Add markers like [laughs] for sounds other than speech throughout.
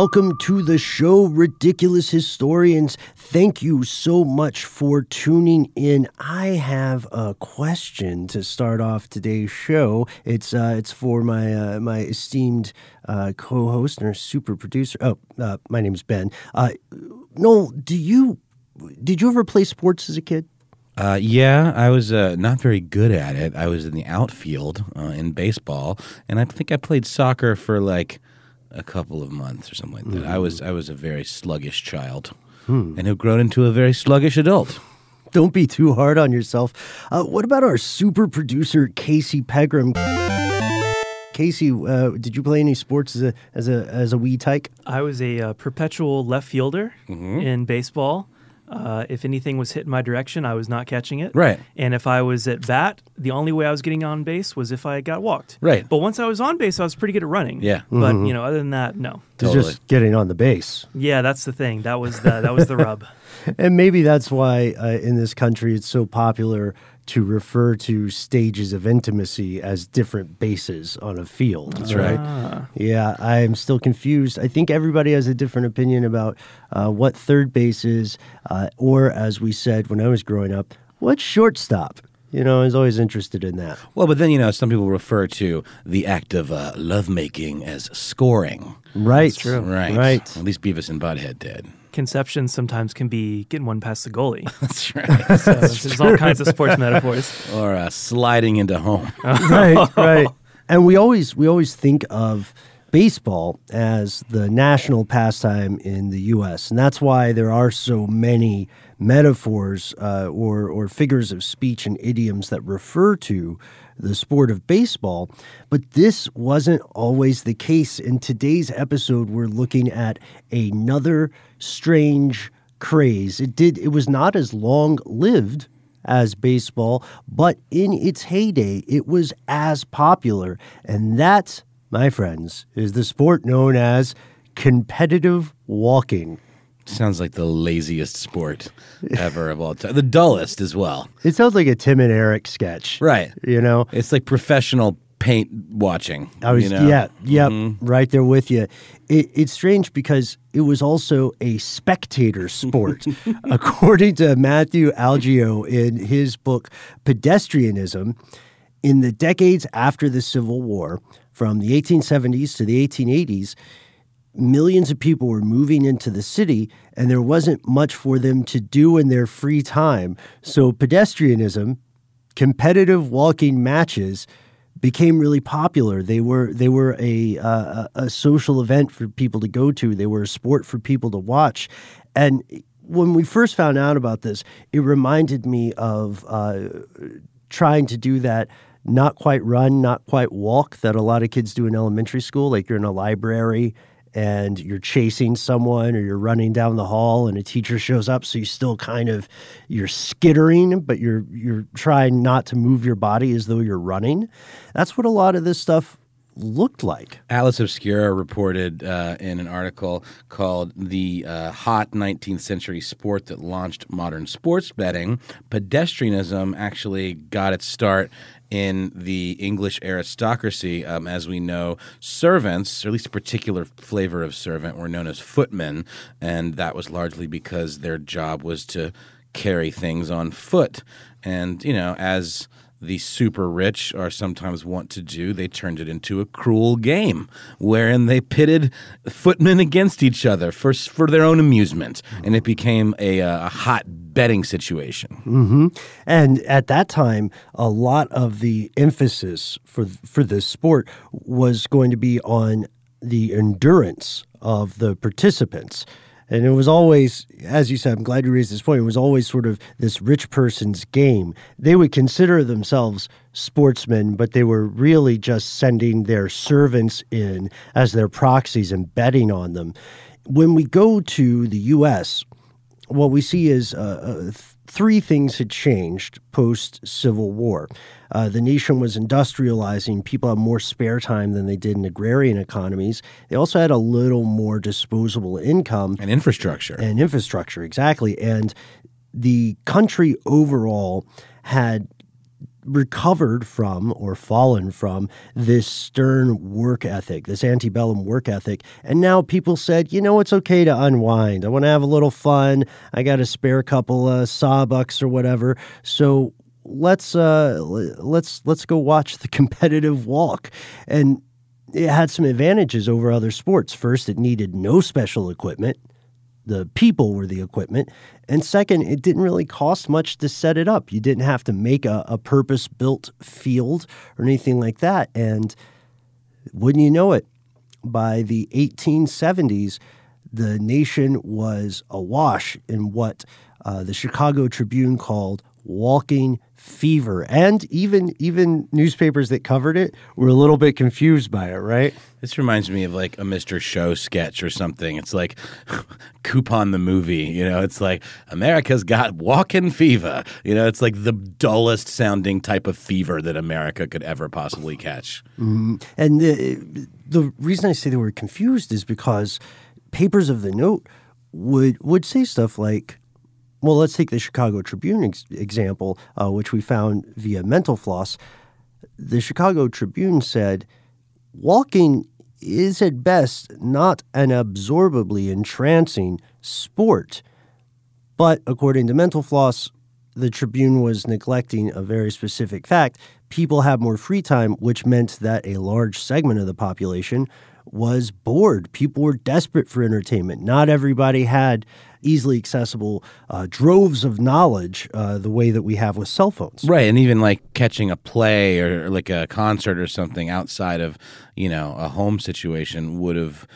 Welcome to the show, Ridiculous Historians. Thank you so much for tuning in. I have a question to start off today's show. It's uh, it's for my uh, my esteemed uh, co-host and our super producer. Oh, uh, my name's Ben. Uh, Noel, do you did you ever play sports as a kid? Uh, yeah, I was uh, not very good at it. I was in the outfield uh, in baseball, and I think I played soccer for like a couple of months or something like that. I was I was a very sluggish child, and have grown into a very sluggish adult. Don't be too hard on yourself. Uh, what about our super producer Casey Pegram? Casey, uh, did you play any sports as a as a as a wee tyke? I was a uh, perpetual left fielder in baseball. Uh, if anything was hit in my direction, I was not catching it. Right. And if I was at bat, the only way I was getting on base was if I got walked. Right. But once I was on base, I was pretty good at running. Yeah. But you know, other than that, no. It's Totally. just getting on the base. Yeah, that's the thing. That was the that was the [laughs] rub. And maybe that's why uh, in this country it's so popular to refer to stages of intimacy as different bases on a field. That's right. Yeah, I am still confused. I think everybody has a different opinion about uh, what third base is, uh, or as we said when I was growing up, what shortstop. You know, I was always interested in that. Well, but then you know, some people refer to the act of uh, lovemaking as scoring. Right. That's true. Right. Right. At least Beavis and Butthead did. Conception sometimes can be getting one past the goalie. [laughs] That's right. So there's all kinds of sports metaphors. [laughs] or uh, sliding into home. [laughs] right, right. And we always we always think of baseball as the national pastime in the U.S., and that's why there are so many metaphors uh, or or figures of speech and idioms that refer to the sport of baseball. But this wasn't always the case. In today's episode, we're looking at another strange craze. It did. It was not as long lived as baseball, but in its heyday, it was as popular. And that, my friends, is the sport known as competitive walking. Sounds like the laziest sport ever of all time. The dullest as well. It sounds like a Tim and Eric sketch. Right. You know? It's like professional paint watching. I was, you know? yeah, yep, mm-hmm. right there with you. It, it's strange because it was also a spectator sport, [laughs] according to Matthew Algeo in his book Pedestrianism. In the decades after the Civil War, from the 1870s to the 1880s, millions of people were moving into the city, and there wasn't much for them to do in their free time. So, pedestrianism, competitive walking matches, became really popular. They were they were a uh, a social event for people to go to. They were a sport for people to watch, and when we first found out about this, it reminded me of uh, trying to do that. Not quite run, not quite walk that a lot of kids do in elementary school. Like you're in a library and you're chasing someone or you're running down the hall and a teacher shows up so you still kind of you're skittering but you're you're trying not to move your body as though you're running that's what a lot of this stuff looked like Atlas Obscura reported uh, in an article called The uh, Hot 19th Century Sport That Launched Modern Sports Betting. Pedestrianism actually got its start in the English aristocracy. Um, as we know, servants, or at least a particular flavor of servant, were known as footmen, and that was largely because their job was to carry things on foot. And, you know, as the super rich are sometimes wont to do, they turned it into a cruel game wherein they pitted footmen against each other for, for their own amusement. And it became a, uh, a hot betting situation. And at that time, a lot of the emphasis for for this sport was going to be on the endurance of the participants. And it was always, as you said, I'm glad you raised this point, it was always sort of this rich person's game. They would consider themselves sportsmen, but they were really just sending their servants in as their proxies and betting on them. When we go to the U.S., what we see is uh, uh, th- three things had changed post Civil War. Uh, the nation was industrializing. People had more spare time than they did in agrarian economies. They also had a little more disposable income And infrastructure. and infrastructure, exactly. And the country overall had recovered from or fallen from this stern work ethic, this antebellum work ethic. And now people said, you know, it's okay to unwind. I want to have a little fun. I got a spare couple uh, sawbucks or whatever. So let's uh, let's let's go watch the [laughs] competitive walk. And it had some advantages over other sports. First, it needed no special equipment the people were the equipment. And second, it didn't really cost much to set it up. You didn't have to make a, a purpose built field or anything like that. And wouldn't you know it, by the 1870s, the nation was awash in what uh, the Chicago Tribune called walking fever. And even even newspapers that covered it were a little bit confused by it, right? This reminds me of like a Mr. Show sketch or something. It's like [laughs] Coupon the movie, you know, it's like America's got walking fever. You know, it's like the dullest sounding type of fever that America could ever possibly catch. Mm-hmm. And the, the reason I say they were confused is because papers of the note would would say stuff like, well, let's take the Chicago Tribune ex- example, uh, which we found via Mental Floss. The Chicago Tribune said, walking is at best not an absorbably entrancing sport. But according to Mental Floss, the Tribune was neglecting a very specific fact. People have more free time, which meant that a large segment of the population was bored. People were desperate for entertainment. Not everybody had easily accessible uh, droves of knowledge uh, the way that we have with cell phones. Right, and even like catching a play or like a concert or something outside of, you know, a home situation would have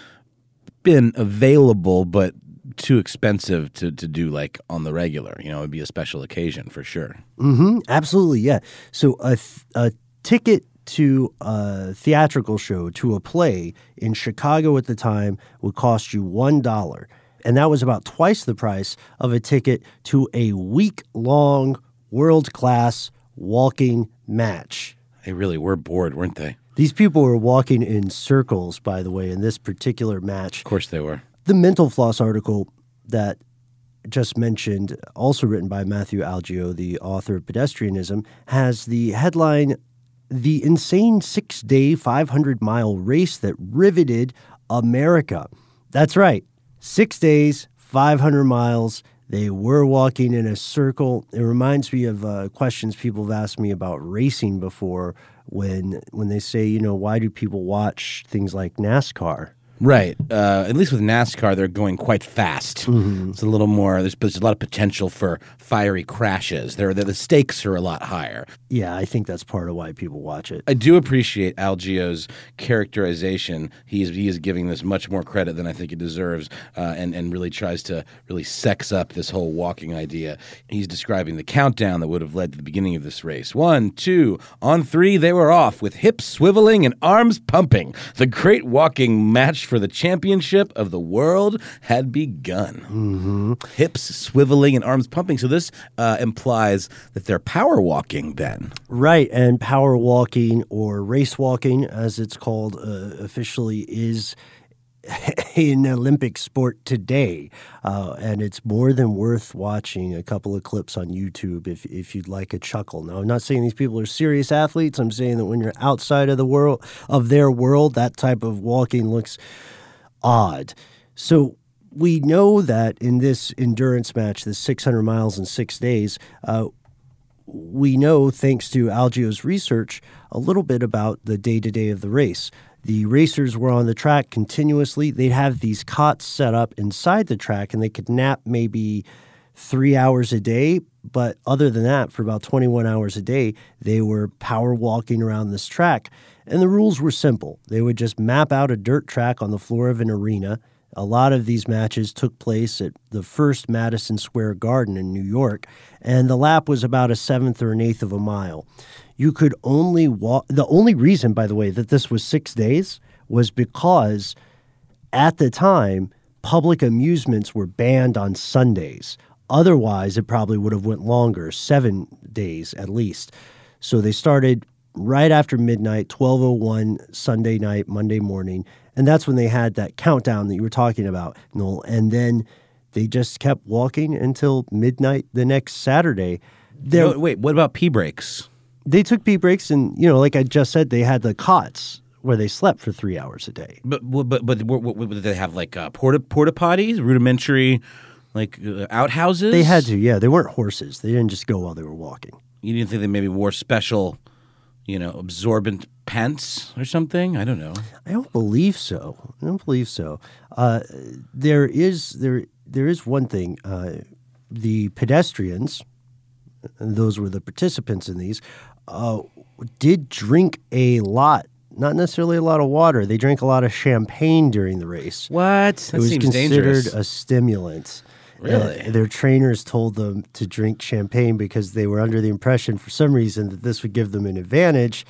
been available but too expensive to, to do like on the regular. You know, it'd be a special occasion for sure. Mm-hmm. Absolutely, yeah. So a, th- a ticket to a theatrical show, to a play in Chicago at the time would cost you $1. And that was about twice the price of a ticket to a week long, world class walking match. They really were bored, weren't they? These people were walking in circles, by the way, in this particular match. Of course they were. The Mental Floss article that just mentioned, also written by Matthew Algeo, the author of Pedestrianism, has the headline The Insane Six Day 500 Mile Race That Riveted America. That's right. Six days, 500 miles. They were walking in a circle. It reminds me of uh, questions people have asked me about racing before when when they say, you know, why do people watch things like NASCAR? Right. Uh, at least with NASCAR, they're going quite fast. It's a little more. There's, there's a lot of potential for fiery crashes. There, the stakes are a lot higher. Yeah, I think that's part of why people watch it. I do appreciate Algeo's characterization. He is he is giving this much more credit than I think it deserves, uh, and and really tries to really sex up this whole walking idea. He's describing the countdown that would have led to the beginning of this race. One, two, on three, they were off with hips swiveling and arms pumping. The great walking match for the championship of the world had begun. Mm-hmm. Hips swiveling and arms pumping. So this uh, implies that they're power walking then. Right, and power walking or race walking, as it's called uh, officially, is [laughs] an Olympic sport today, uh, and it's more than worth watching a couple of clips on YouTube if if you'd like a chuckle. Now, I'm not saying these people are serious athletes. I'm saying that when you're outside of the world of their world, that type of walking looks odd. So. We know that in this endurance match, this 600 miles in six days, uh, we know, thanks to Algeo's research, a little bit about the day to day of the race. The racers were on the track continuously. They'd have these cots set up inside the track and they could nap maybe three hours a day. But other than that, for about 21 hours a day, they were power walking around this track. And the rules were simple they would just map out a dirt track on the floor of an arena. A lot of these matches took place at the first Madison Square Garden in New York, and the lap was about a seventh or an eighth of a mile you could only walk. The only reason, by the way, that this was six days was because at the time, public amusements were banned on Sundays. Otherwise, it probably would have went longer, seven days at least. So they started right after midnight, 1201 Sunday night, Monday morning. And that's when they had that countdown that you were talking about, Noel. And then they just kept walking until midnight the next Saturday. There, no, wait, what about pee breaks? They took pee breaks, and you know, like I just said, they had the cots where they slept for three hours a day. But but but, but did they have like uh, porta porta potties, rudimentary, like uh, outhouses? They had to. Yeah, they weren't horses. They didn't just go while they were walking. You didn't think they maybe wore special, you know, absorbent pants or something? I don't know. I don't believe so. I don't believe so. Uh, there is there there is one thing. Uh, the pedestrians, those were the participants in these, uh, did drink a lot. Not necessarily a lot of water. They drank a lot of champagne during the race. What? That it was seems considered dangerous. a stimulant. Really? Uh, their trainers told them to drink champagne because they were under the impression, for some reason, that this would give them an advantage.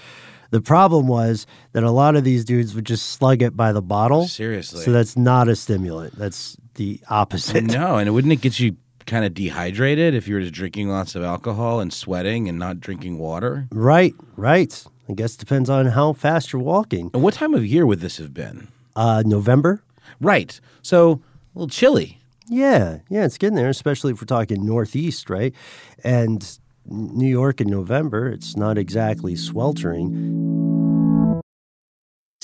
The problem was that a lot of these dudes would just slug it by the bottle. Seriously. So that's not a stimulant. That's the opposite. No, and wouldn't it get you kind of dehydrated if you were just drinking lots of alcohol and sweating and not drinking water? Right, right. I guess it depends on how fast you're walking. And what time of year would this have been? Uh, November. Right. So a little chilly. Yeah, yeah, it's getting there, especially if we're talking northeast, right? And New York in November, it's not exactly sweltering.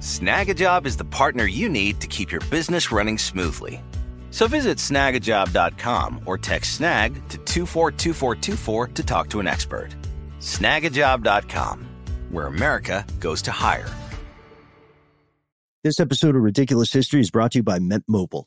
Snagajob is the partner you need to keep your business running smoothly. So visit snagajob.com or text snag to 242424 to talk to an expert. Snagajob.com, where America goes to hire. This episode of Ridiculous History is brought to you by Mint Mobile.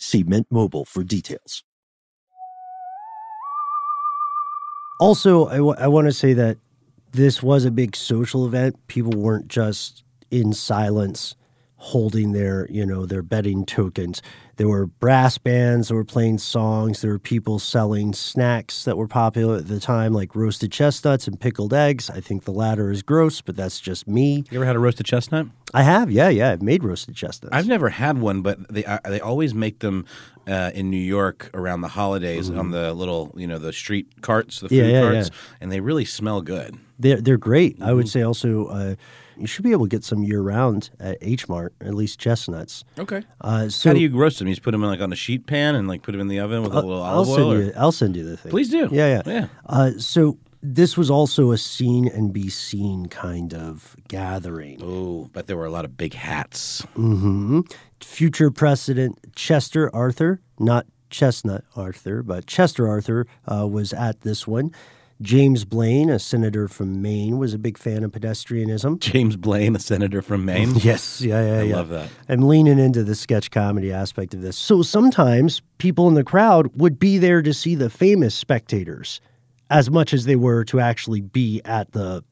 See Mint Mobile for details. Also, I, w- I want to say that this was a big social event. People weren't just in silence holding their, you know, their betting tokens. There were brass bands that were playing songs. There were people selling snacks that were popular at the time, like roasted chestnuts and pickled eggs. I think the latter is gross, but that's just me. You ever had a roasted chestnut? I have, yeah, yeah. I've made roasted chestnuts. I've never had one, but they uh, they always make them uh, in New York around the holidays on the little you know the street carts, the food Yeah, yeah, carts, yeah. and they really smell good. They're they're great. I Mm-hmm. would say also uh, you should be able to get some year round at H Mart, at least chestnuts. Okay. Uh, so How do you roast them? You just put them in like on a sheet pan and like put them in the oven with a little olive I'll send oil. or- you. I'll send you the thing. Please do. Yeah, yeah, Yeah. Uh, so this was also a seen and be seen kind of gathering. Oh, but there were a lot of big hats. hmm Future President Chester Arthur, not Chestnut Arthur, but Chester Arthur uh, was at this one. James Blaine, a senator from Maine, was a big fan of pedestrianism. [laughs] James Blaine, a senator from Maine. [laughs] Yes, yeah, yeah, I yeah. love that. I'm leaning into the sketch comedy aspect of this. So sometimes people in the crowd would be there to see the famous spectators as much as they were to actually be at the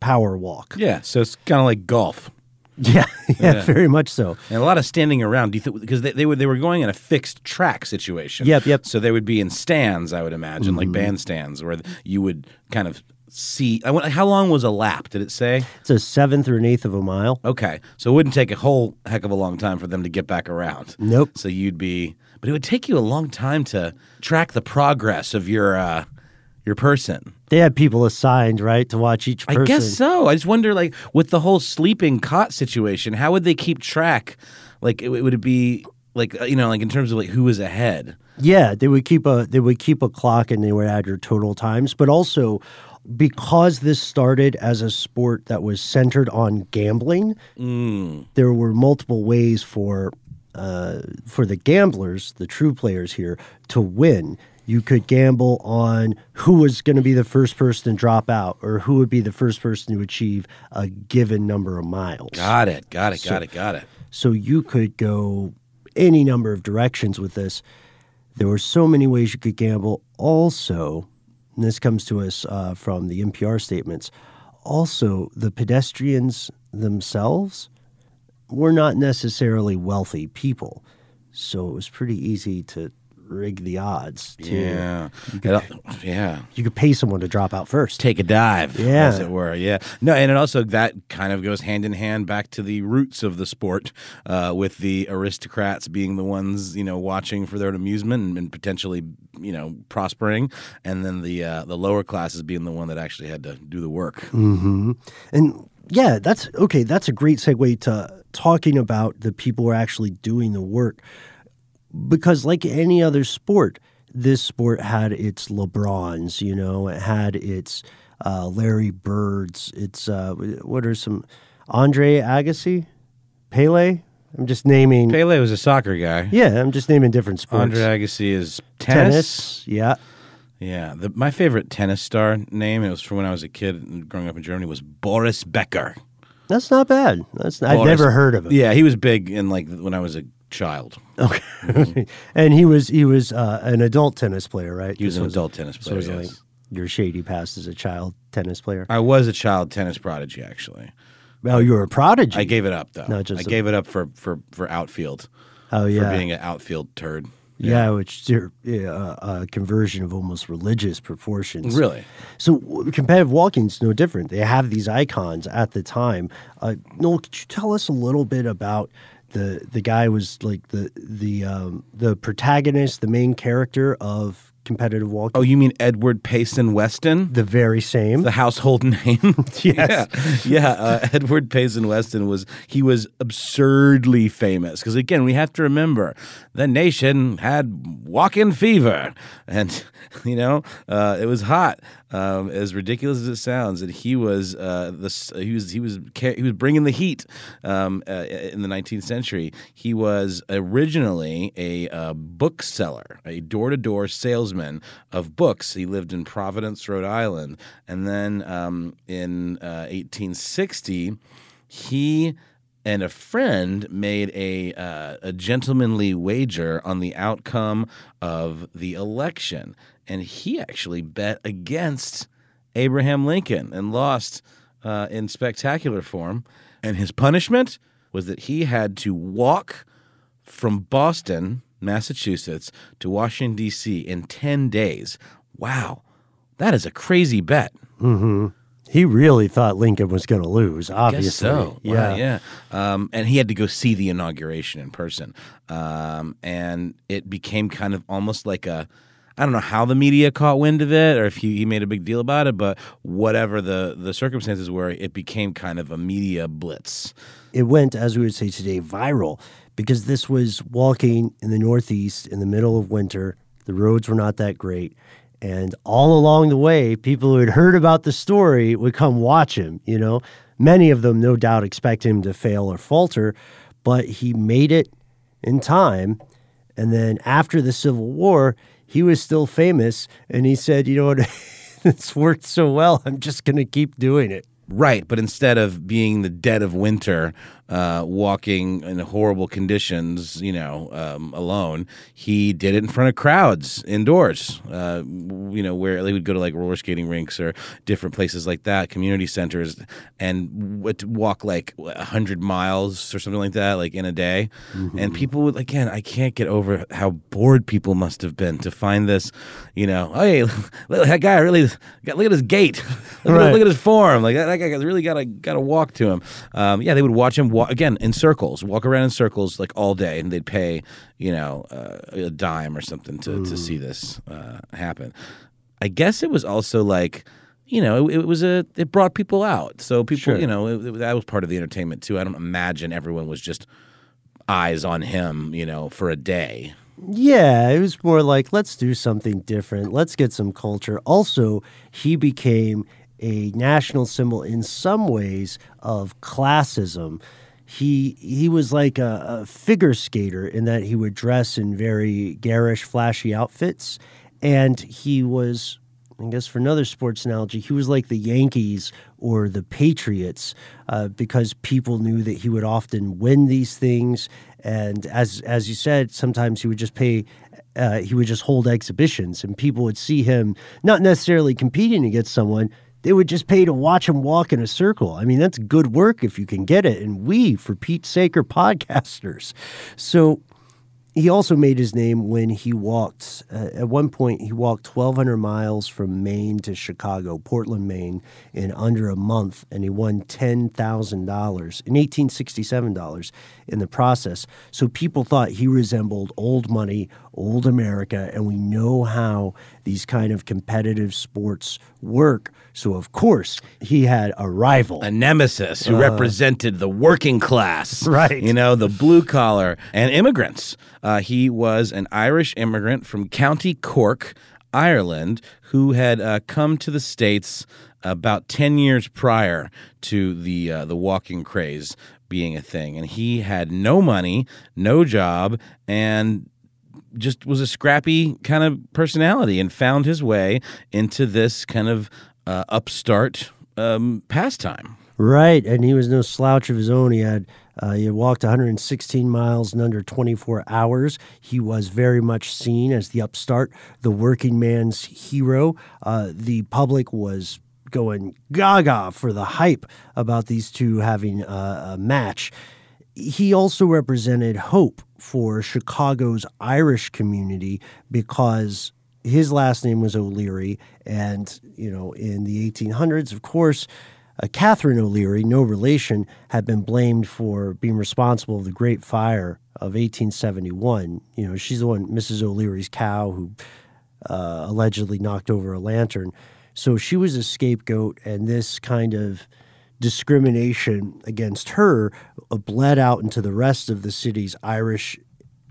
power walk. Yeah, so it's kind of like golf. [laughs] Yeah, yeah, Yeah. very much so. And a lot of standing around. Do you think because they, they were they were going in a fixed track situation? Yep, yep. So they would be in stands, I would imagine, like Mm-hmm. bandstands, where you would kind of see. I wonder, how long was a lap? Did it say? It's a seventh or an eighth of a mile. Okay, so it wouldn't take a whole heck of a long time for them to get back around. Nope. So you'd be, but it would take you a long time to track the progress of your uh, your person. They had people assigned, right, to watch each person. I guess so. I just wonder, like, with the whole sleeping cot situation, how would they keep track? Like, it, would it be like uh, you know, like in terms of like who was ahead? Yeah, they would keep a they would keep a clock and they would add your total times, but also because this started as a sport that was centered on gambling, there were multiple ways for uh, for the gamblers, the true players here, to win. You could gamble on who was going to be the first person to drop out, or who would be the first person to achieve a given number of miles. Got it. Got it. Got it. Got it. So you could go any number of directions with this. There were so many ways you could gamble. Also, and this comes to us uh, from the NPR statements, also, the pedestrians themselves were not necessarily wealthy people. So it was pretty easy to rig the odds. To, Yeah. It- yeah. You could pay someone to drop out first. Take a dive, Yeah. as it were. Yeah. No, and it also that kind of goes hand in hand back to the roots of the sport, uh, with the aristocrats being the ones you know watching for their amusement and, and potentially you know prospering, and then the uh, the lower classes being the one that actually had to do the work. hmm And yeah, that's okay. That's a great segue to talking about the people who are actually doing the work. Because, like any other sport, this sport had its LeBrons, you know, it had its uh, Larry Birds, its, uh, what are some, Andre Agassi, Pele? I'm just naming, Pele was a soccer guy. yeah, I'm just naming different sports. Andre Agassi is tennis. Tennis, yeah. Yeah, the, my favorite tennis star name, it was from when I was a kid growing up in Germany, was Boris Becker. That's not bad. That's I've never heard of him. Yeah, he was big in like when I was a child. Okay. [laughs] and he was he was uh, an adult tennis player, right? He was This an adult tennis player. was yes. like your shady past as a child tennis player. I was a child tennis prodigy, actually. Oh, you were a prodigy. I gave it up though. Not just I a- gave it up for for for outfield. oh yeah, For being an outfield turd. yeah, which yeah, uh, a conversion of almost religious proportions. Really? So w- competitive is no different. They have these icons at the time. Uh, Noel, could you tell us a little bit about the the guy was like the the um, the protagonist, the main character of competitive walking? Oh, you mean Edward Payson Weston? the very same. the household [laughs] name. [laughs] Yes. yeah, yeah. Uh, Edward Payson Weston was he was absurdly famous because again we have to remember the nation had walk-in fever, and [laughs] you know uh, it was hot. Um, as ridiculous as it sounds, and he was uh, the he was he was he was bringing the heat um, uh, in the 19th century. He was originally a uh, bookseller, a door-to-door salesman of books. He lived in Providence, Rhode Island, and then um, in uh, 1860, he and a friend made a uh, a gentlemanly wager on the outcome of the election, and he actually bet against Abraham Lincoln and lost uh, in spectacular form. And his punishment was that he had to walk from Boston, Massachusetts, to Washington D.C. in ten days. Wow, that is a crazy bet. he really thought Lincoln was going to lose. Obviously, so. yeah, Wow, yeah. Um, and he had to go see the inauguration in person. Um, and it became kind of almost like a. I don't know how the media caught wind of it, or if he, he made a big deal about it, but whatever the, the circumstances were, it became kind of a media blitz. It went, as we would say today, viral because this was walking in the Northeast in the middle of winter. The roads were not that great. And all along the way, people who had heard about the story would come watch him, you know. Many of them, no doubt, expect him to fail or falter, but he made it in time. And then after the Civil War, he was still famous. And he said, you know what? [laughs] it's worked so well. I'm just going to keep doing it. Right, but instead of being the dead of winter, uh, walking in horrible conditions, you know, um, alone, he did it in front of crowds indoors. Uh, you know, where they would go to like roller skating rinks or different places like that, community centers, and would walk like a hundred miles or something like that, like in a day. And people would again, I can't get over how bored people must have been to find this. You know, oh, hey, [laughs] look, that guy really look at his gait, [laughs] look, at, Right. look at his form, like that, that guy really got to got to walk to him. Um, yeah, they would watch him walk again in circles, walk around in circles like all day, and they'd pay you know uh, a dime or something to to see this uh, happen. I guess it was also like. You know, it, it was a. It brought people out, so people. Sure. You know, it, it- that was part of the entertainment too. I don't imagine everyone was just eyes on him. You know, for a day. Yeah, it was more like let's do something different. Let's get some culture. Also, he became a national symbol in some ways of classism. He he was like a, a figure skater in that he would dress in very garish, flashy outfits, and he was I guess for another sports analogy, he was like the Yankees or the Patriots uh, because people knew that he would often win these things. And as as you said, sometimes he would just pay. Uh, he would just hold exhibitions, and people would see him not necessarily competing against someone. They would just pay to watch him walk in a circle. I mean, that's good work if you can get it. And we, for Pete's sake, are podcasters. So he also made his name when he walked. Uh, at one point, he walked 1,200 miles from Maine to Chicago, Portland, Maine, in under a month, and he won $10,000 in 1867 dollars in the process. So people thought he resembled old money, old America, and we know how these kind of competitive sports work. So of course, he had a rival. a nemesis who represented the working class, Uh. Right. You know, the blue collar and immigrants. Uh, he was an Irish immigrant from County Cork, Ireland, who had uh, come to the states about ten years prior to the uh, the walking craze being a thing, and he had no money, no job, and just was a scrappy kind of personality and found his way into this kind of uh, upstart um, pastime. Right, and he was no slouch of his own. He had uh, he had walked 116 miles in under 24 hours. He was very much seen as the upstart, the working man's hero. Uh, the public was going gaga for the hype about these two having a, a match. He also represented hope for Chicago's Irish community because his last name was O'Leary, and you know, in the 1800s, of course, uh, Catherine O'Leary, no relation, had been blamed for being responsible for the Great Fire of 1871. You know, she's the one, Mrs. O'Leary's cow, who uh, allegedly knocked over a lantern. So she was a scapegoat, and this kind of discrimination against her uh, bled out into the rest of the city's Irish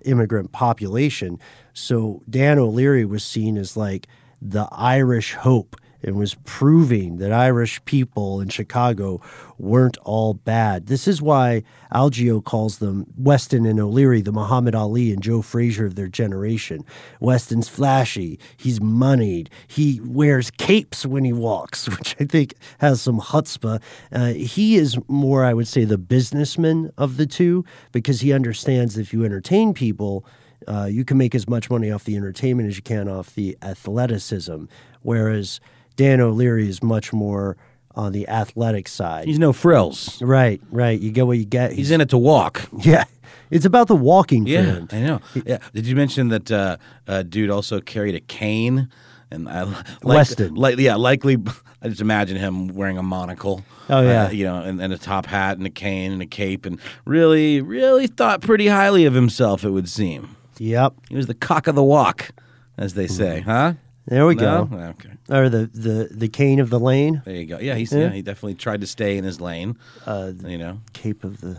immigrant population. So Dan O'Leary was seen as like the Irish hope and was proving that Irish people in Chicago weren't all bad. This is why Algeo calls them Weston and O'Leary, the Muhammad Ali and Joe Frazier of their generation. Weston's flashy, he's moneyed, he wears capes when he walks, [laughs] which I think has some chutzpah. Uh, he is more, I would say, the businessman of the two because he understands if you entertain people, uh, you can make as much money off the entertainment as you can off the athleticism. Whereas Dan O'Leary is much more on the athletic side. He's no frills. right, right. You get what you get. He's in it to walk. [laughs] Yeah, it's about the walking. Yeah. I know. Yeah. Did you mention that uh, uh, dude also carried a cane? And I, like, Weston. like, yeah, likely. [laughs] I just imagine him wearing a monocle. Oh, yeah. uh, you know, and, and a top hat and a cane and a cape, and really, really thought pretty highly of himself. It would seem Yep. he was the cock of the walk, as they say, huh? There we No? go. Okay, Or the, the the cane of the lane, there you go. Yeah, he's Yeah. yeah. he definitely tried to stay in his lane. uh, You know, cape of the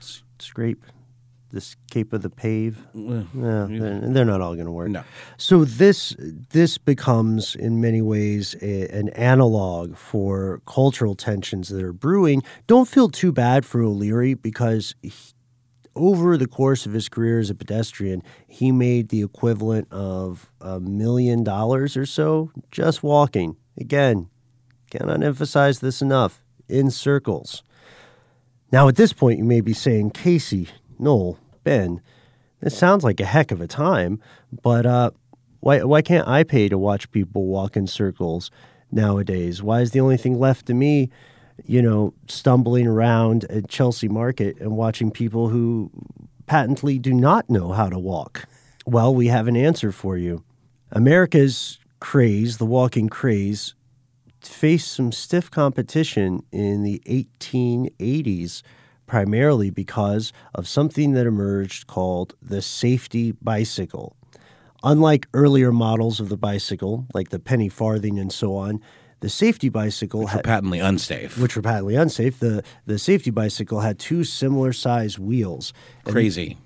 s- scrape, this cape of the pave. Yeah, they're, they're not all going to work. No. So this this becomes in many ways a, an analog for cultural tensions that are brewing. Don't feel too bad for O'Leary because he, over the course of his career as a pedestrian, he made the equivalent of a million dollars or so just walking. Again, cannot emphasize this enough. In circles. Now, at this point, you may be saying, Casey, Noel, Ben, this sounds like a heck of a time, but uh, why, why can't I pay to watch people walk in circles nowadays? Why is the only thing left to me, you know, stumbling around at Chelsea Market and watching people who patently do not know how to walk? Well, we have an answer for you. America's craze, the walking craze, faced some stiff competition in the 1880s, primarily because of something that emerged called the safety bicycle. Unlike earlier models of the bicycle, like the penny farthing and so on, the safety bicycle Which had, were patently unsafe. which were patently unsafe. The the safety bicycle had two similar size wheels. Crazy,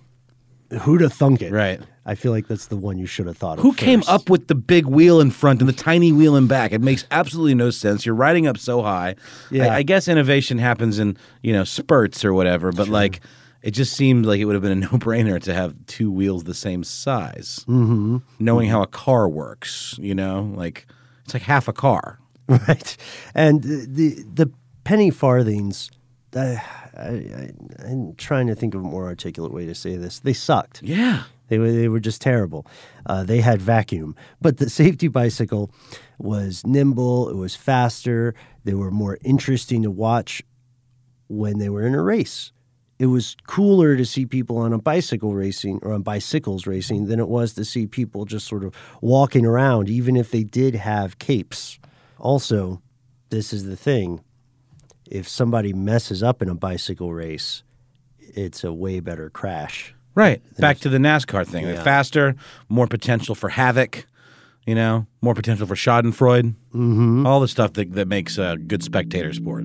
Who'd have thunk it? right? I feel like that's the one you should have thought of. Who came first. up with the big wheel in front and the tiny wheel in back? It makes absolutely no sense. You're riding up so high. Yeah. I, I guess innovation happens in you know spurts or whatever, but like it just seemed like it would have been a [laughs] no brainer to have two wheels the same size. Mm-hmm. Knowing how a car works, you know, like it's like half a car. [laughs] right? And the the, penny farthings. Uh, I, I, I'm trying to think of a more articulate way to say this. They sucked. Yeah. They were they were just terrible. Uh, they had vacuum, but the safety bicycle was nimble. It was faster. They were more interesting to watch when they were in a race. It was cooler to see people on a bicycle racing or on bicycles racing than it was to see people just sort of walking around, even if they did have capes. Also, this is the thing if somebody messes up in a bicycle race, it's a way better crash. Right. Back to the NASCAR thing. Yeah. Faster, more potential for havoc, you know, more potential for Schadenfreude. Mm-hmm. All the stuff that, that makes a good spectator sport.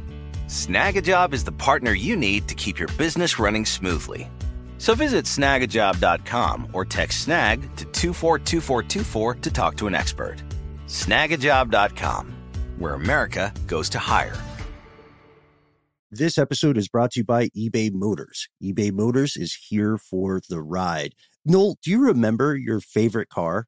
Snagajob is the partner you need to keep your business running smoothly. So visit snagajob.com or text snag to 242424 to talk to an expert. Snagajob.com, where America goes to hire. This episode is brought to you by eBay Motors. eBay Motors is here for the ride. Noel, do you remember your favorite car?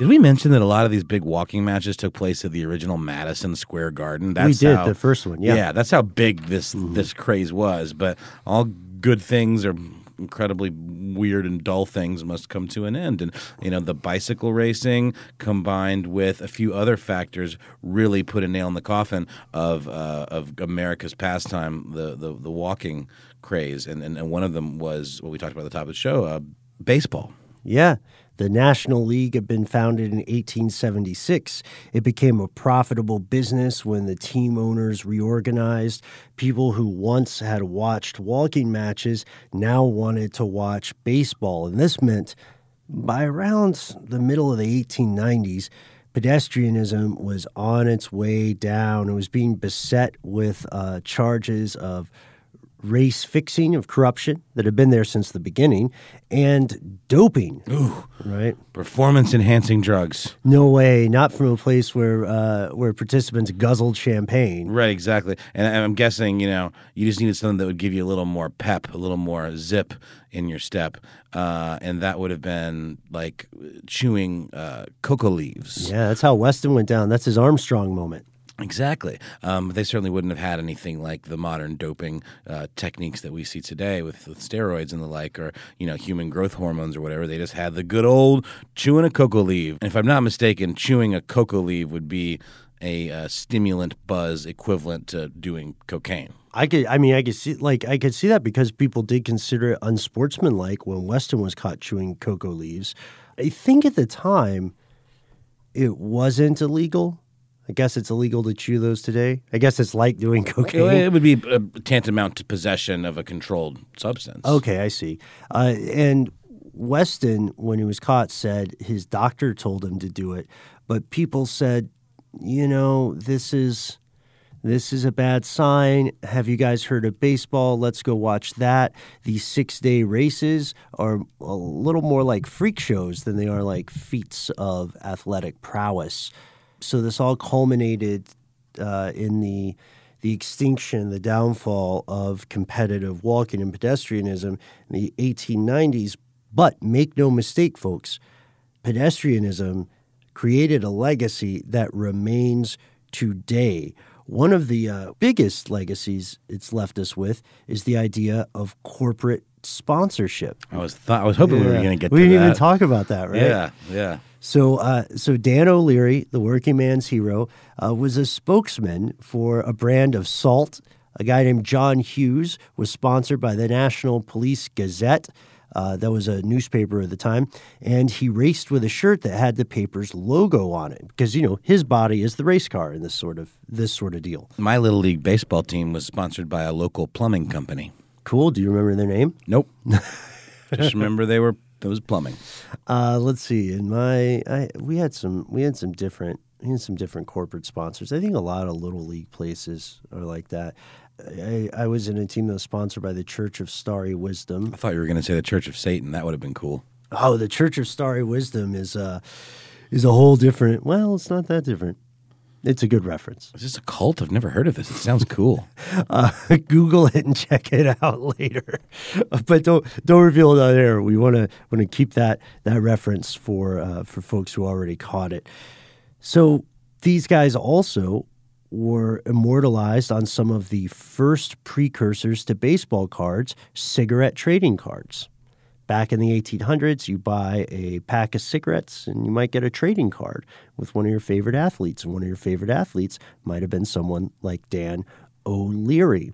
Did we mention that a lot of these big walking matches took place at the original Madison Square Garden? we did how, the first one, yeah. yeah, that's how big this Mhm. this craze was. But all good things are incredibly weird and dull things must come to an end. And you know, the bicycle racing combined with a few other factors really put a nail in the coffin of uh, of America's pastime, the the, the walking craze. And, and and one of them was what we talked about at the top of the show, uh, baseball. Yeah. The National League had been founded in 1876. It became a profitable business when the team owners reorganized. People who once had watched walking matches now wanted to watch baseball. And this meant by around the middle of the 1890s, pedestrianism was on its way down. It was being beset with uh, charges of race fixing, of corruption that have been there since the beginning, and doping. Ooh, Right? performance enhancing drugs. No way. Not from a place where uh, where participants guzzled champagne. Right, exactly. And I'm guessing, you know, you just needed something that would give you a little more pep, a little more zip in your step. Uh, and that would have been like chewing uh, cocoa leaves. Yeah, that's how Weston went down. That's his Armstrong moment. Exactly. Um, they certainly wouldn't have had anything like the modern doping uh, techniques that we see today with, with steroids and the like, or you know, human growth hormones or whatever. They just had the good old chewing a cocoa leaf. And if I'm not mistaken, chewing a cocoa leaf would be a uh, stimulant buzz equivalent to doing cocaine. I could, I mean, I could see, like, I could see that because people did consider it unsportsmanlike when Weston was caught chewing cocoa leaves. I think at the time, it wasn't illegal. I guess it's illegal to chew those today. I guess it's like doing cocaine. It would be tantamount to possession of a controlled substance. Okay, I see. Uh, and Weston, when he was caught, said his doctor told him to do it, but people said, you know, this is this is a bad sign. Have you guys heard of baseball? Let's go watch that. These six day races are a little more like freak shows than they are like feats of athletic prowess. So this all culminated uh, in the the extinction, the downfall of competitive walking and pedestrianism in the 1890s. But make no mistake, folks, pedestrianism created a legacy that remains today. One of the uh, biggest legacies it's left us with is the idea of corporate sponsorship. I was thought I was hoping we were going to get We didn't that. even talk about that, right? Yeah, yeah. So, uh, so Dan O'Leary, the working man's hero, uh, was a spokesman for a brand of salt. A guy named John Hughes was sponsored by the National Police Gazette. Uh, that was a newspaper at the time, and he raced with a shirt that had the paper's logo on it because you know his body is the race car in this sort of this sort of deal. My little league baseball team was sponsored by a local plumbing company. Cool. Do you remember their name? Nope. [laughs] Just remember they were it was plumbing. Uh, let's see. In my, I, we had some, we had some different, we had some different corporate sponsors. I think a lot of little league places are like that. I, I was in a team that was sponsored by the Church of Starry Wisdom. I thought you were going to say the Church of Satan. That would have been cool. Oh, the Church of Starry Wisdom is uh, is a whole different. Well, it's not that different. It's a good reference. Is this a cult? I've never heard of this. It sounds cool. [laughs] Uh, Google it and [laughs] check it out later, [laughs] but don't don't reveal it on air. We want to want to keep that that reference for uh, for folks who already caught it. So these guys also were immortalized on some of the first precursors to baseball cards, cigarette trading cards. Back in the 1800s, you buy a pack of cigarettes and you might get a trading card with one of your favorite athletes. And one of your favorite athletes might have been someone like Dan O'Leary.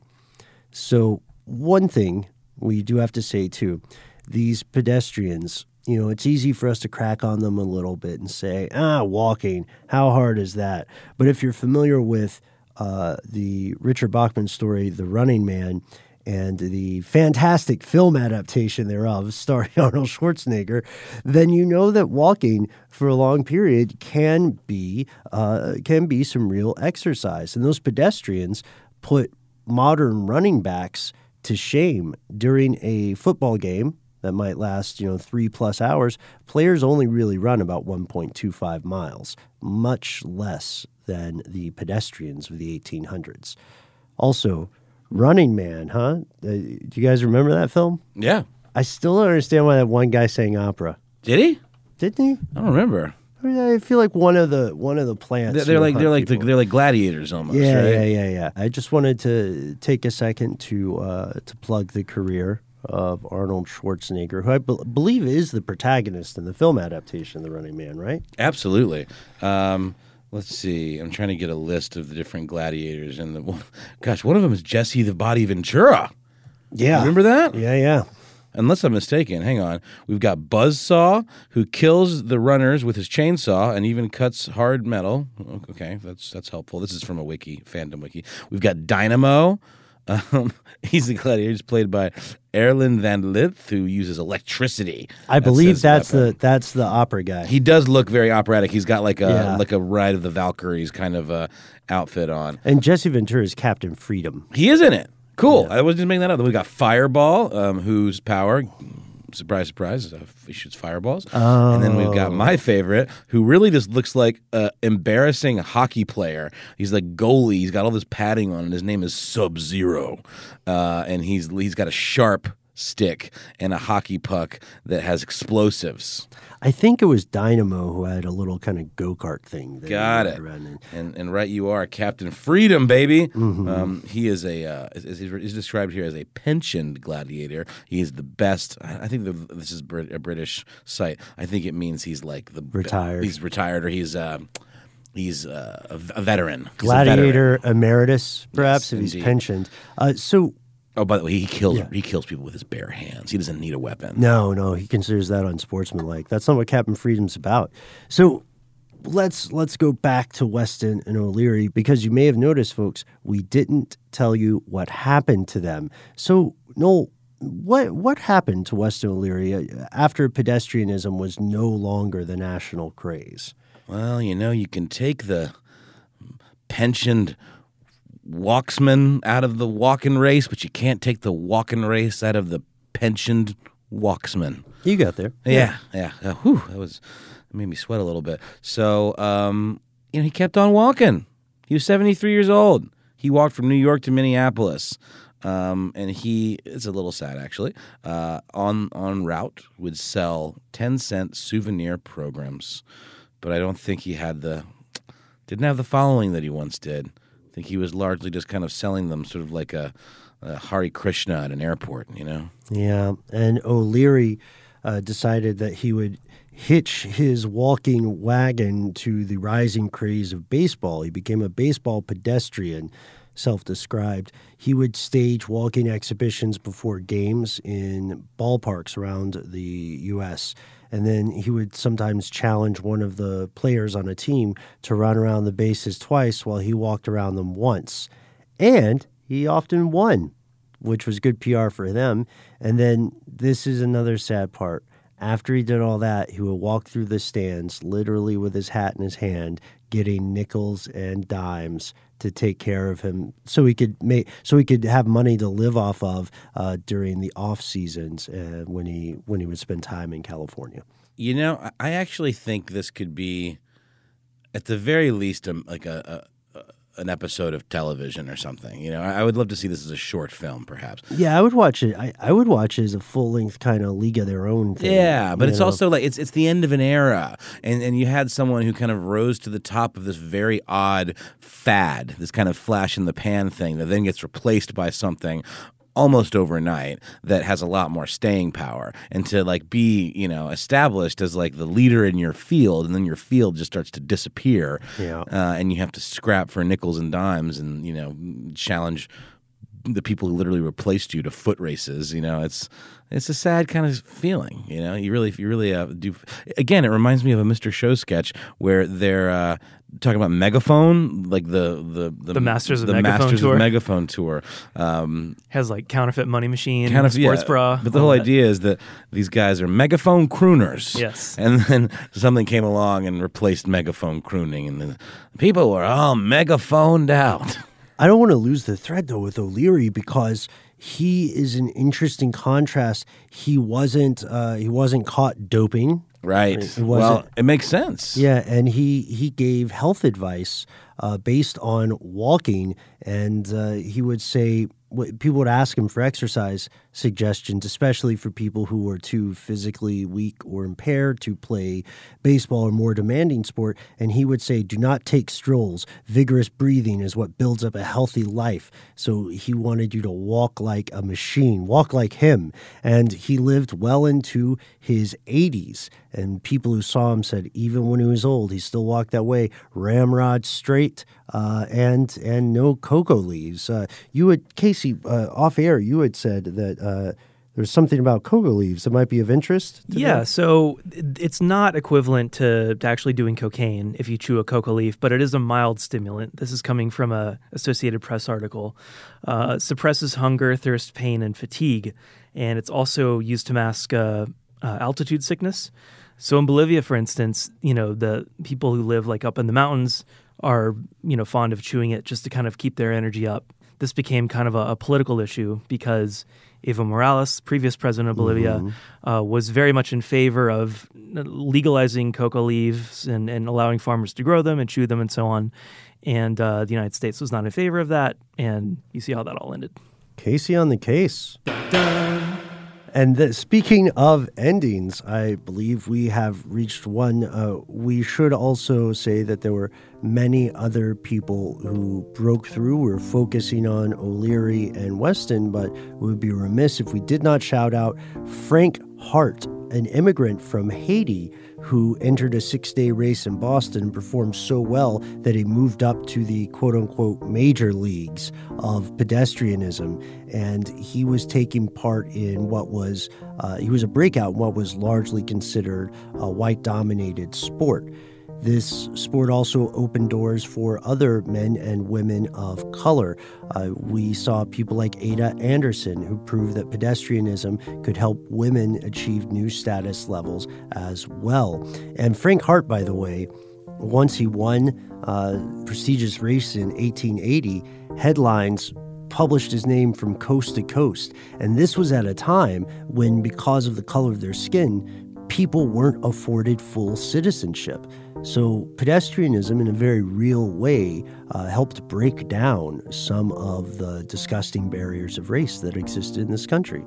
So, one thing we do have to say too these pedestrians, you know, it's easy for us to crack on them a little bit and say, ah, walking, how hard is that? But if you're familiar with uh, the Richard Bachman story, The Running Man, and the fantastic film adaptation thereof, starring [laughs] Arnold Schwarzenegger, then you know that walking for a long period can be uh, can be some real exercise. And those pedestrians put modern running backs to shame during a football game that might last, you know, three plus hours. Players only really run about 1.25 miles, much less than the pedestrians of the 1800s. Also, Running Man, huh? Uh, do you guys remember that film? yeah. I still don't understand why that one guy sang opera. Did he? Didn't he? I don't remember. I mean, I feel like one of the one of the plants. They're, they're like they're like the, they're like gladiators almost. yeah, right? yeah, yeah, yeah. I just wanted to take a second to uh, to plug the career of Arnold Schwarzenegger, who I be- believe is the protagonist in the film adaptation of The Running Man, right? Absolutely. Um, let's see. I'm trying to get a list of the different gladiators, and the [laughs] gosh, one of them is Jesse the Body Ventura. Yeah. Remember that? Yeah, yeah. Unless I'm mistaken. Hang on. We've got Buzzsaw, who kills the runners with his chainsaw and even cuts hard metal. Okay, that's that's helpful. This is from a wiki, fandom wiki. We've got Dynamo. [laughs] Um, he's the gladiator. He's played by Erland Van Lidth, who uses electricity. I believe that's weapon. the that's the opera guy. He does look very operatic. He's got like a Yeah. like a Ride of the Valkyries kind of uh, outfit on. and Jesse Ventura is Captain Freedom. He is in it. Cool. I was just making that up. Then we got Fireball, um, whose power, surprise, surprise, uh, he shoots fireballs. And then we've got my favorite, who really just looks like an embarrassing hockey player. He's like goalie. He's got all this padding on, and his name is Sub Zero, uh, and he's he's got a sharp stick and a hockey puck that has explosives. I think it was Dynamo who had a little kind of go kart thing. that Got it. And and right you are, Captain Freedom, baby. Mm-hmm. Um, he is a uh, is, is, is described here as a pensioned gladiator. He is the best. I think the, this is Brit, a British site. I think it means he's like the Retired. He's retired or he's. Uh, He's uh, a, veteran. He's a veteran. Gladiator emeritus, perhaps, Yes, if he's pensioned. Uh, so, Oh, by the way, he kills Yeah. he kills people with his bare hands. He doesn't need a weapon. no, no, he considers that unsportsmanlike. That's not what Captain Freedom's about. So, let's let's go back to Weston and O'Leary because you may have noticed, folks, we didn't tell you what happened to them. So, Noel, what what happened to Weston O'Leary uh, after pedestrianism was no longer the national craze? Well, you know, you can take the pensioned walksman out of the walking race, but you can't take the walking race out of the pensioned walksman. You got there. Yeah, yeah. Uh, whew, that was that made me sweat a little bit. So, um, you know, he kept on walking. He was 73 years old. He walked from New York to Minneapolis. Um, and he it's a little sad actually. Uh, on on route would sell ten cent souvenir programs, but I don't think he had the didn't have the following that he once did. Think he was largely just kind of selling them, sort of like a, a Hare Krishna at an airport. You know. Yeah, and O'Leary uh, decided that he would hitch his walking wagon to the rising craze of baseball. He became a baseball pedestrian, self described. He would stage walking exhibitions before games in ballparks around the U.S. And then he would sometimes challenge one of the players on a team to run around the bases twice while he walked around them once. And he often won, which was good PR for them. And then this is another sad part after he did all that, he would walk through the stands, literally with his hat in his hand, getting nickels and dimes to take care of him, so he could make, so he could have money to live off of uh, during the off seasons uh, when he when he would spend time in California. You know, I actually think this could be, at the very least, a, like a, an episode of television or something. You know, I, would love to see this as a short film, perhaps. Yeah, I would watch it. I, I would watch it as a full length kind of League of Their Own thing. Yeah, but it's know? also like it's it's the end of an era, and and you had someone who kind of rose to the top of this very odd fad, this kind of flash in the pan thing that then gets replaced by something almost overnight that has a lot more staying power and to like be you know established as like the leader in your field and then your field just starts to disappear yeah. uh, and you have to scrap for nickels and dimes and you know challenge the people who literally replaced you to foot races you know it's it's a sad kind of feeling you know? You really you really uh, do again it reminds me of a mr show sketch where they're uh, talking about megaphone like the the the, the masters of the megaphone masters tour? Of megaphone tour. Um, has like counterfeit money machine counterfeit sports yeah, bra but the whole that. idea is that these guys are megaphone crooners. Yes. and then something came along and replaced megaphone crooning and the people were all megaphoned out [laughs] I don't want to lose the thread though with O'Leary because he is an interesting contrast. He wasn't uh, he wasn't caught doping. Right. It well, it makes sense. Yeah, and he he gave health advice uh, based on walking, and uh, he would say people would ask him for exercise suggestions, especially for people who were too physically weak or impaired to play baseball or more demanding sport, and he would say, "Do not take strolls. Vigorous breathing is what builds up a healthy life." So he wanted you to walk like a machine, walk like him, and he lived well into his 80s. And people who saw him said, even when he was old, he still walked that way, ramrod straight, uh, and and no cocoa leaves. Uh, you had Casey uh, off air. You had said that uh, there's something about cocoa leaves that might be of interest. to Yeah, them? so it's not equivalent to, to actually doing cocaine if you chew a coca leaf, but it is a mild stimulant. This is coming from a Associated Press article. Uh, suppresses hunger, thirst, pain, and fatigue, and it's also used to mask altitude sickness. So in Bolivia, for instance, you know the people who live like up in the mountains are you know fond of chewing it just to kind of keep their energy up. This became kind of a, a political issue because Evo Morales, previous president of Bolivia, uh, was very much in favor of legalizing coca leaves and, and allowing farmers to grow them and chew them and so on. And uh, the United States was not in favor of that. And you see how that all ended. Casey on the case. And the, speaking of endings, I believe we have reached one. Uh, we should also say that there were many other people who broke through. We're focusing on O'Leary and Weston, but we would be remiss if we did not shout out Frank Hart, an immigrant from Haiti who entered a six day race in Boston and performed so well that he moved up to the quote unquote major leagues of pedestrianism. And he was taking part in what was, uh, he was a breakout in what was largely considered a white dominated sport. This sport also opened doors for other men and women of color. Uh, we saw people like Ada Anderson, who proved that pedestrianism could help women achieve new status levels as well. And Frank Hart, by the way, once he won a prestigious race in 1880, headlines published his name from coast to coast. And this was at a time when, because of the color of their skin, people weren't afforded full citizenship. So, pedestrianism, in a very real way, uh, helped break down some of the disgusting barriers of race that existed in this country.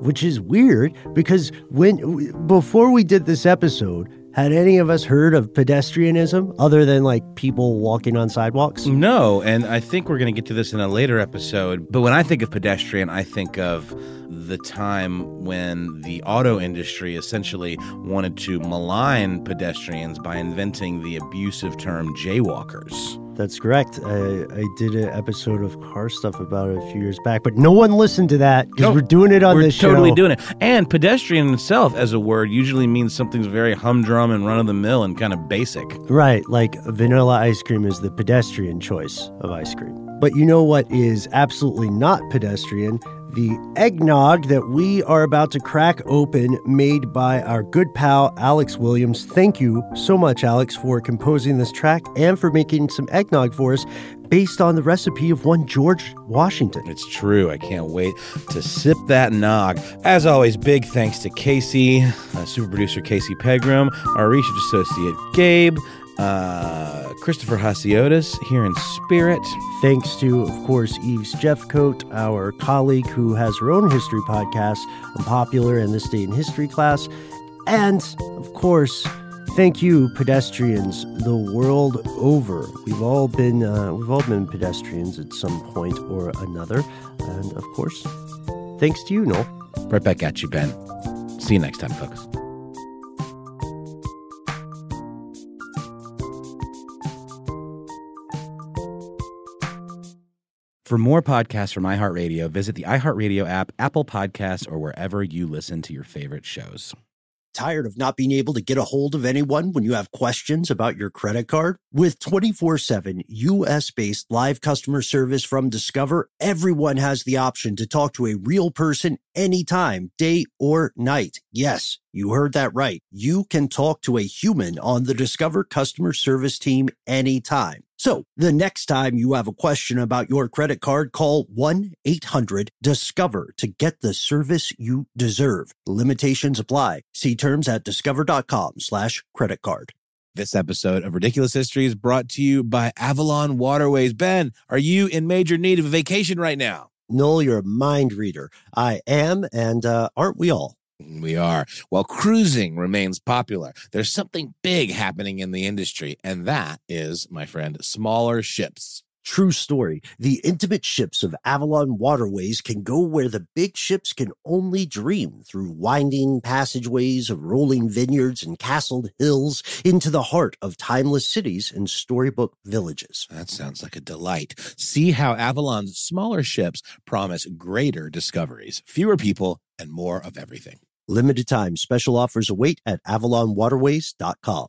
Which is weird because when before we did this episode, had any of us heard of pedestrianism other than like people walking on sidewalks? No, and I think we're going to get to this in a later episode. But when I think of pedestrian, I think of the time when the auto industry essentially wanted to malign pedestrians by inventing the abusive term jaywalkers. That's correct. I, I did an episode of car stuff about it a few years back, but no one listened to that because No, we're doing it on We're this show. totally doing it. And pedestrian itself, as a word, usually means something's very humdrum and run of the mill and kind of basic. Right, like vanilla ice cream is the pedestrian choice of ice cream. But you know what is absolutely not pedestrian? The eggnog that we are about to crack open, made by our good pal Alex Williams. Thank you so much, Alex, for composing this track and for making some eggnog for us based on the recipe of one George Washington. It's true. I can't wait to sip that nog. As always, big thanks to Casey, uh, super producer Casey Pegram, our research associate Gabe, uh, Christopher Hasiotis here in spirit. Thanks to, of course, Eves Jeffcoat, our colleague who has her own history podcast, Unpopular in This Day in History class. And, of course, thank you, pedestrians, the world over. We've all been uh, we've all been pedestrians at some point or another. And of course, thanks to you, Noel. Right back at you, Ben. See you next time, folks. For more podcasts from iHeartRadio, visit the iHeartRadio app, Apple Podcasts, or wherever you listen to your favorite shows. Tired of not being able to get a hold of anyone when you have questions about your credit card? With 24 7 US based live customer service from Discover, everyone has the option to talk to a real person anytime, day or night. Yes, you heard that right. You can talk to a human on the Discover customer service team anytime. So the next time you have a question about your credit card, call 1 800 Discover to get the service you deserve. Limitations apply. See terms at discover.com slash credit card. This episode of Ridiculous History is brought to you by Avalon Waterways. Ben, are you in major need of a vacation right now? Noel, you're a mind reader. I am, and uh, aren't we all? We are. While cruising remains popular, there's something big happening in the industry, and that is, my friend, smaller ships. True story. The intimate ships of Avalon Waterways can go where the big ships can only dream through winding passageways of rolling vineyards and castled hills into the heart of timeless cities and storybook villages. That sounds like a delight. See how Avalon's smaller ships promise greater discoveries, fewer people, and more of everything. Limited time special offers await at avalonwaterways.com.